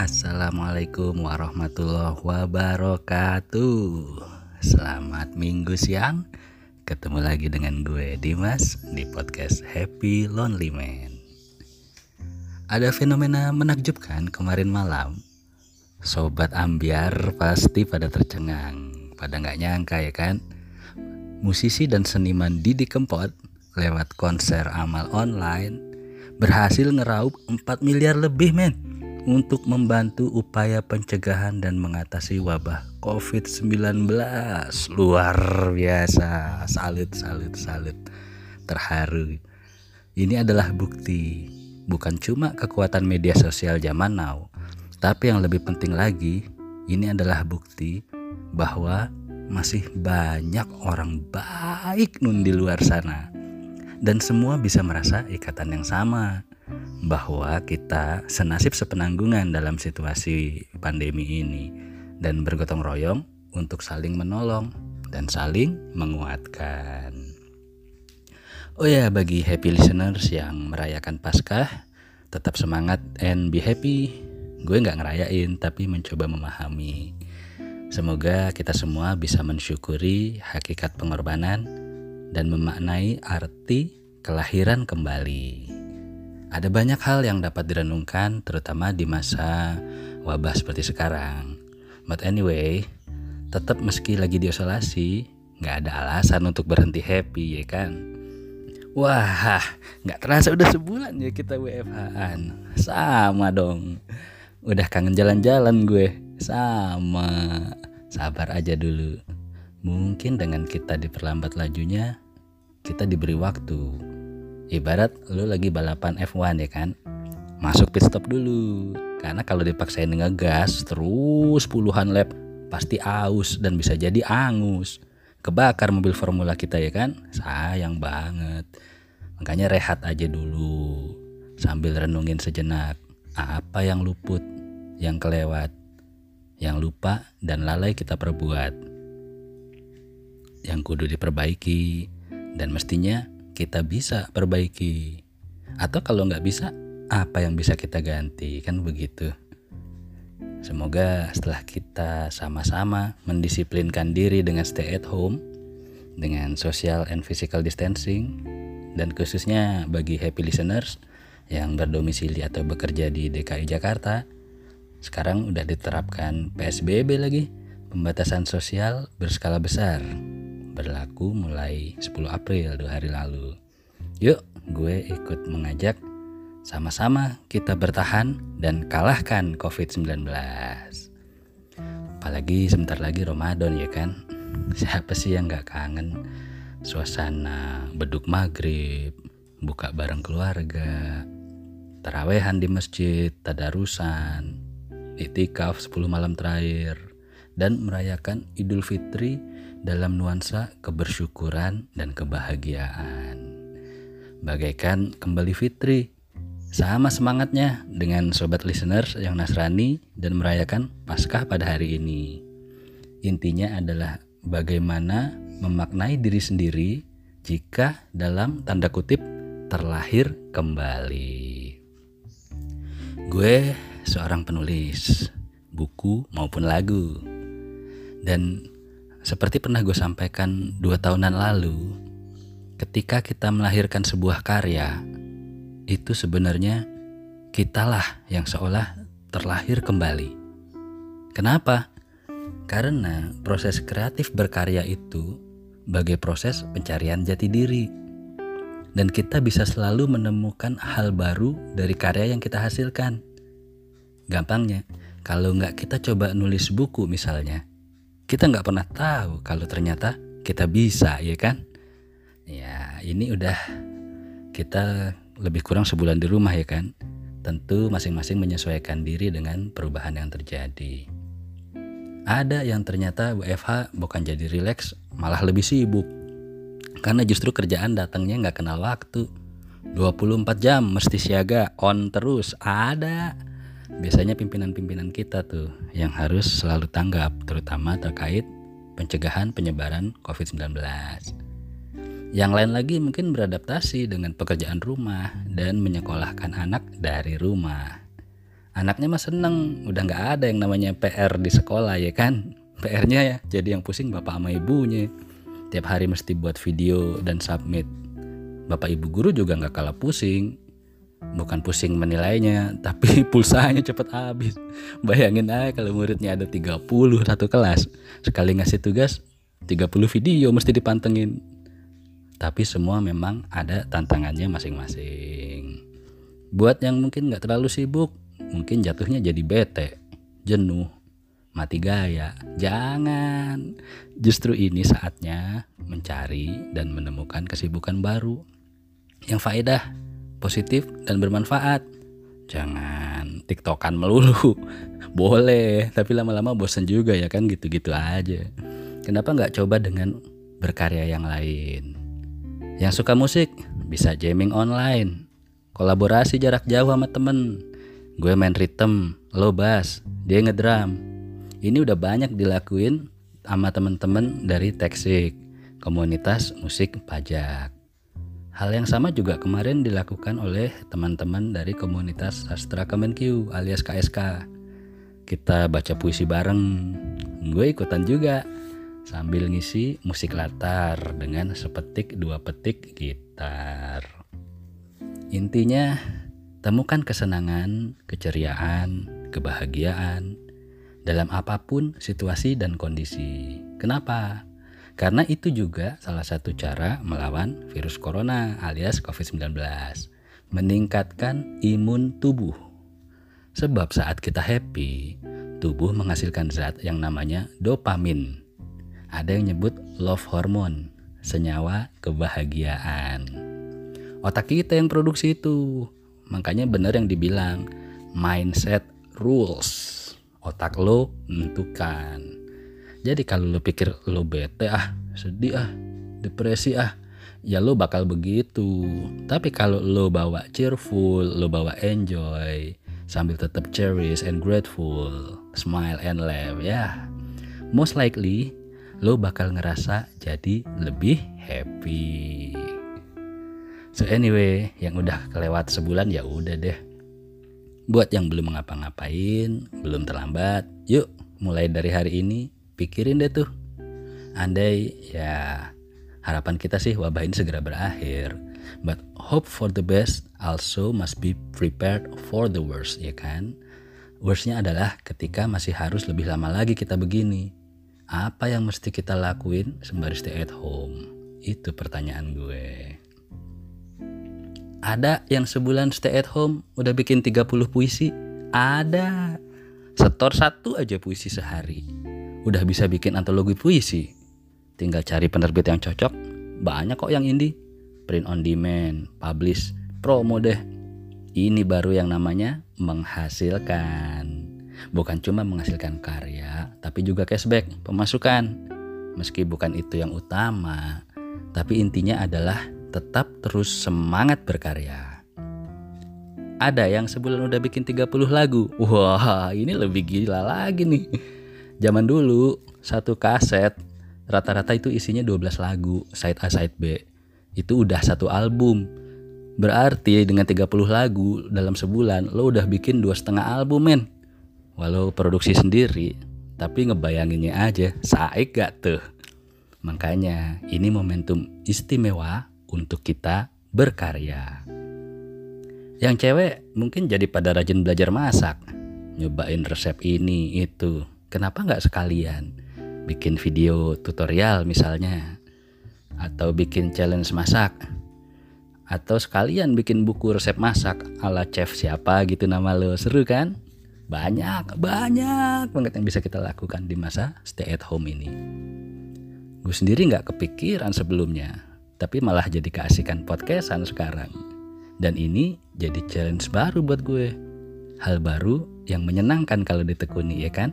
Assalamualaikum warahmatullahi wabarakatuh. Selamat minggu siang. Ketemu lagi dengan gue Dimas Di podcast Happy Lonely Man. Ada fenomena menakjubkan kemarin malam. Sobat ambiar pasti pada tercengang Pada nggak nyangka ya kan? Musisi dan seniman Didi Kempot Lewat konser amal online berhasil ngeraup 4 miliar lebih men untuk membantu upaya pencegahan dan mengatasi wabah COVID-19. Luar biasa. Salut, salut, salut. Terharu. Ini adalah bukti bukan cuma kekuatan media sosial zaman now, tapi yang lebih penting lagi, ini adalah bukti bahwa masih banyak orang baik nun di luar sana dan semua bisa merasa ikatan yang sama bahwa kita senasib sepenanggungan dalam situasi pandemi ini dan bergotong royong untuk saling menolong dan saling menguatkan. Oh ya, bagi happy listeners yang merayakan Paskah, tetap semangat and be happy. Gue nggak ngerayain, tapi mencoba memahami. Semoga kita semua bisa mensyukuri hakikat pengorbanan dan memaknai arti kelahiran kembali. Ada banyak hal yang dapat direnungkan terutama di masa wabah seperti sekarang. But anyway, tetap meski lagi diisolasi, nggak ada alasan untuk berhenti happy ya kan? Wah, nggak terasa udah sebulan ya kita WFH-an. Sama dong. Udah kangen jalan-jalan gue. Sama. Sabar aja dulu. Mungkin dengan kita diperlambat lajunya, kita diberi waktu. Ibarat lu lagi balapan F1 ya kan? Masuk pit stop dulu. Karena kalau dipaksain ngegas terus puluhan lap pasti aus dan bisa jadi angus. Kebakar mobil formula kita ya kan? Sayang banget. Makanya rehat aja dulu. Sambil renungin sejenak. Apa yang luput, yang kelewat, yang lupa dan lalai kita perbuat. Yang kudu diperbaiki, dan mestinya kita bisa perbaiki. Atau kalau nggak bisa, apa yang bisa kita ganti? Kan begitu. Semoga setelah kita sama-sama mendisiplinkan diri dengan stay at home, dengan social and physical distancing, dan khususnya bagi happy listeners yang berdomisili atau bekerja di DKI Jakarta, sekarang udah diterapkan PSBB lagi, pembatasan sosial berskala besar berlaku mulai 10 April dua hari lalu. Yuk, gue ikut mengajak sama-sama kita bertahan dan kalahkan COVID-19. Apalagi sebentar lagi Ramadan ya kan? Siapa sih yang gak kangen suasana beduk maghrib, buka bareng keluarga, tarawehan di masjid, tadarusan, itikaf 10 malam terakhir, dan merayakan Idul Fitri dalam nuansa kebersyukuran dan kebahagiaan. Bagaikan kembali fitri, sama semangatnya dengan sobat listeners yang Nasrani dan merayakan Paskah pada hari ini. Intinya adalah bagaimana memaknai diri sendiri jika dalam tanda kutip terlahir kembali. Gue seorang penulis buku maupun lagu dan seperti pernah gue sampaikan dua tahunan lalu, ketika kita melahirkan sebuah karya, itu sebenarnya kitalah yang seolah terlahir kembali. Kenapa? Karena proses kreatif berkarya itu bagai proses pencarian jati diri. Dan kita bisa selalu menemukan hal baru dari karya yang kita hasilkan. Gampangnya, kalau nggak kita coba nulis buku misalnya, kita nggak pernah tahu kalau ternyata kita bisa ya kan? Ya ini udah kita lebih kurang sebulan di rumah ya kan? Tentu masing-masing menyesuaikan diri dengan perubahan yang terjadi. Ada yang ternyata WFH bukan jadi rileks malah lebih sibuk. Karena justru kerjaan datangnya nggak kenal waktu. 24 jam mesti siaga on terus. Ada biasanya pimpinan-pimpinan kita tuh yang harus selalu tanggap terutama terkait pencegahan penyebaran COVID-19. Yang lain lagi mungkin beradaptasi dengan pekerjaan rumah dan menyekolahkan anak dari rumah. anaknya mah seneng udah nggak ada yang namanya PR di sekolah ya kan PR-nya ya jadi yang pusing bapak sama ibunya tiap hari mesti buat video dan submit bapak ibu guru juga nggak kalah pusing bukan pusing menilainya tapi pulsanya cepet habis. Bayangin aja kalau muridnya ada 30 satu kelas sekali ngasih tugas 30 video mesti dipantengin. Tapi semua memang ada tantangannya masing-masing. Buat yang mungkin nggak terlalu sibuk mungkin jatuhnya jadi bete jenuh mati gaya. Jangan. Justru ini saatnya mencari dan menemukan kesibukan baru. Yang faedah positif dan bermanfaat. Jangan tiktokan melulu. Boleh, tapi lama-lama bosan juga ya kan gitu-gitu aja. Kenapa nggak coba dengan berkarya yang lain? Yang suka musik bisa jamming online, kolaborasi jarak jauh sama temen. Gue main rhythm, lo bass, dia ngedrum. Ini udah banyak dilakuin sama temen-temen dari Texik, komunitas musik pajak. Hal yang sama juga kemarin dilakukan oleh teman-teman dari komunitas sastra Kemenkyu alias KSK. Kita baca puisi bareng, gue ikutan juga sambil ngisi musik latar dengan sepetik dua petik gitar. Intinya, temukan kesenangan, keceriaan, kebahagiaan dalam apa pun situasi dan kondisi. Kenapa? Karena itu juga salah satu cara melawan virus corona alias COVID-19. Meningkatkan imun tubuh. Sebab saat kita happy, tubuh menghasilkan zat yang namanya dopamin. Ada yang nyebut love hormone, senyawa kebahagiaan. Otak kita yang produksi itu. Makanya benar yang dibilang mindset rules. Otak lo menentukan jadi kalau lo pikir lo bete ah, sedih ah, depresi ah, ya lo bakal begitu. Tapi kalau lo bawa cheerful, lo bawa enjoy, sambil tetap cherish and grateful, smile and laugh ya. Most likely lo bakal ngerasa jadi lebih happy. So anyway, yang udah kelewat sebulan ya udah deh. Buat yang belum ngapa-ngapain, belum terlambat, yuk mulai dari hari ini pikirin deh tuh. Andai ya harapan kita sih wabah ini segera berakhir. But hope for the best also must be prepared for the worst ya kan? Worstnya adalah ketika masih harus lebih lama lagi kita begini. Apa yang mesti kita lakuin sembari stay at home? Itu pertanyaan gue. Ada yang sebulan stay at home udah bikin 30 puisi? Ada. Setor satu aja puisi sehari udah bisa bikin antologi puisi. Tinggal cari penerbit yang cocok, banyak kok yang indie. Print on demand, publish, promo deh. Ini baru yang namanya menghasilkan. Bukan cuma menghasilkan karya, tapi juga cashback, pemasukan. Meski bukan itu yang utama, tapi intinya adalah tetap terus semangat berkarya. Ada yang sebulan udah bikin 30 lagu. Wah, ini lebih gila lagi nih. Zaman dulu satu kaset rata-rata itu isinya 12 lagu, side A, side B. Itu udah satu album. Berarti dengan 30 lagu dalam sebulan lo udah bikin dua setengah album men. Walau produksi sendiri, tapi ngebayanginnya aja, saik gak tuh? Makanya ini momentum istimewa untuk kita berkarya. Yang cewek mungkin jadi pada rajin belajar masak, nyobain resep ini itu kenapa nggak sekalian bikin video tutorial misalnya? Atau bikin challenge masak? Atau sekalian bikin buku resep masak ala chef siapa gitu nama lo? Seru kan? Banyak banyak banget yang bisa kita lakukan di masa stay at home ini. Gue sendiri nggak kepikiran sebelumnya tapi malah jadi keasikan podcastan sekarang. Dan ini jadi challenge baru buat gue. Hal baru yang menyenangkan kalau ditekuni ya kan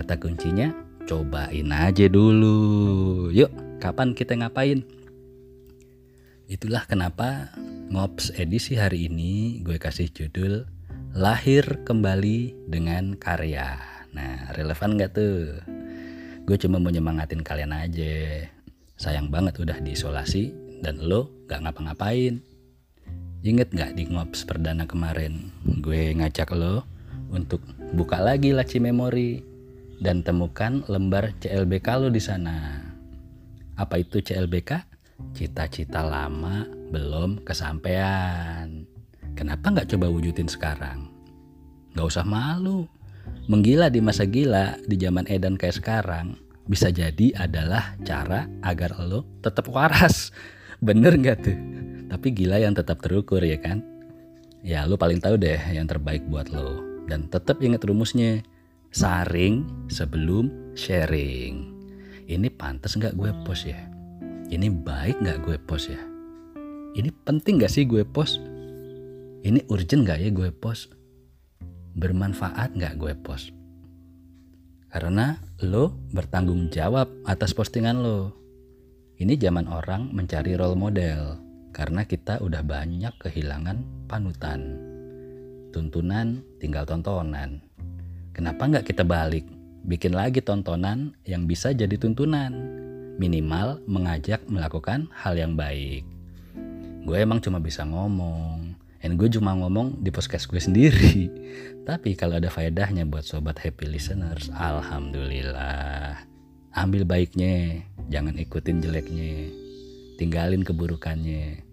Kata kuncinya, cobain aja dulu. Yuk, kapan kita ngapain? Itulah kenapa Ngops edisi hari ini gue kasih judul Lahir Kembali dengan Karya. Nah, relevan gak tuh? Gue cuma mau nyemangatin kalian aja. Sayang banget udah diisolasi dan lo gak ngapa-ngapain. Ingat gak di Ngops perdana kemarin? Gue ngajak lo untuk buka lagi laci memori dan temukan lembar CLBK lo di sana. Apa itu CLBK? Cita-cita lama belum kesampaian. Kenapa nggak coba wujudin sekarang? Nggak usah malu. Menggila di masa gila di zaman edan kayak sekarang bisa jadi adalah cara agar lo tetap waras. Bener nggak tuh? Tapi gila yang tetap terukur ya kan? Ya lo paling tahu deh yang terbaik buat lo. Dan tetap ingat rumusnya saring sebelum sharing. Ini pantas nggak gue post ya? Ini baik nggak gue post ya? Ini penting nggak sih gue post? Ini urgent nggak ya gue post? Bermanfaat nggak gue post? Karena lo bertanggung jawab atas postingan lo. Ini zaman orang mencari role model karena kita udah banyak kehilangan panutan. Tuntunan tinggal tontonan. Kenapa nggak kita balik? Bikin lagi tontonan yang bisa jadi tuntunan. Minimal mengajak melakukan hal yang baik. Gue emang cuma bisa ngomong. Dan gue cuma ngomong di podcast gue sendiri. Tapi kalau ada faedahnya buat sobat happy listeners, alhamdulillah. Ambil baiknya, jangan ikutin jeleknya. Tinggalin keburukannya.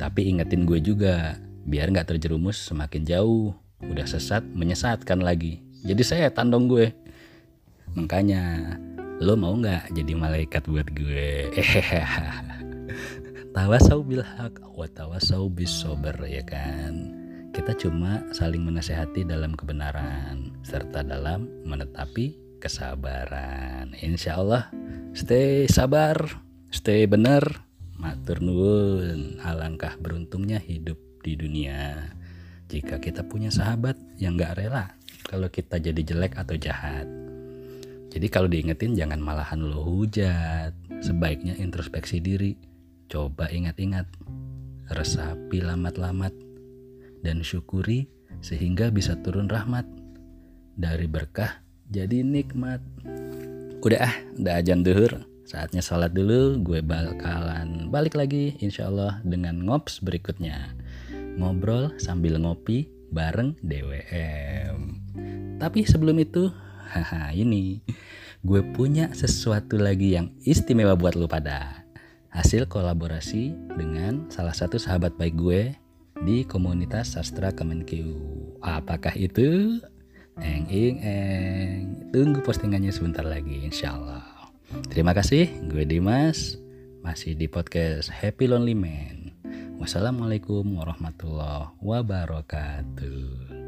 Tapi ingetin gue juga, biar nggak terjerumus semakin jauh. Udah sesat, menyesatkan lagi. Jadi saya tandong gue. Makanya lo mau nggak jadi malaikat buat gue? tawasau bil haq wa tawasau bis sober ya kan. Kita cuma saling menasehati dalam kebenaran serta dalam menetapi kesabaran. Insya Allah stay sabar, stay bener, matur nuwun. Alangkah beruntungnya hidup di dunia jika kita punya sahabat yang gak rela kalau kita jadi jelek atau jahat. Jadi kalau diingetin jangan malahan lo hujat. Sebaiknya introspeksi diri. Coba ingat-ingat. Resapi lamat-lamat. Dan syukuri sehingga bisa turun rahmat. Dari berkah jadi nikmat. Udah ah, udah ajan duhur. Saatnya sholat dulu, gue bakalan balik lagi insya Allah dengan ngops berikutnya. Ngobrol sambil ngopi bareng DWM. Tapi sebelum itu, haha ini gue punya sesuatu lagi yang istimewa buat lo pada. Hasil kolaborasi dengan salah satu sahabat baik gue di komunitas sastra Kemenkeu. Apakah itu? Eng ing eng. Tunggu postingannya sebentar lagi insya Allah. Terima kasih, gue Dimas. Masih di podcast Happy Lonely Man. Wassalamualaikum warahmatullahi wabarakatuh.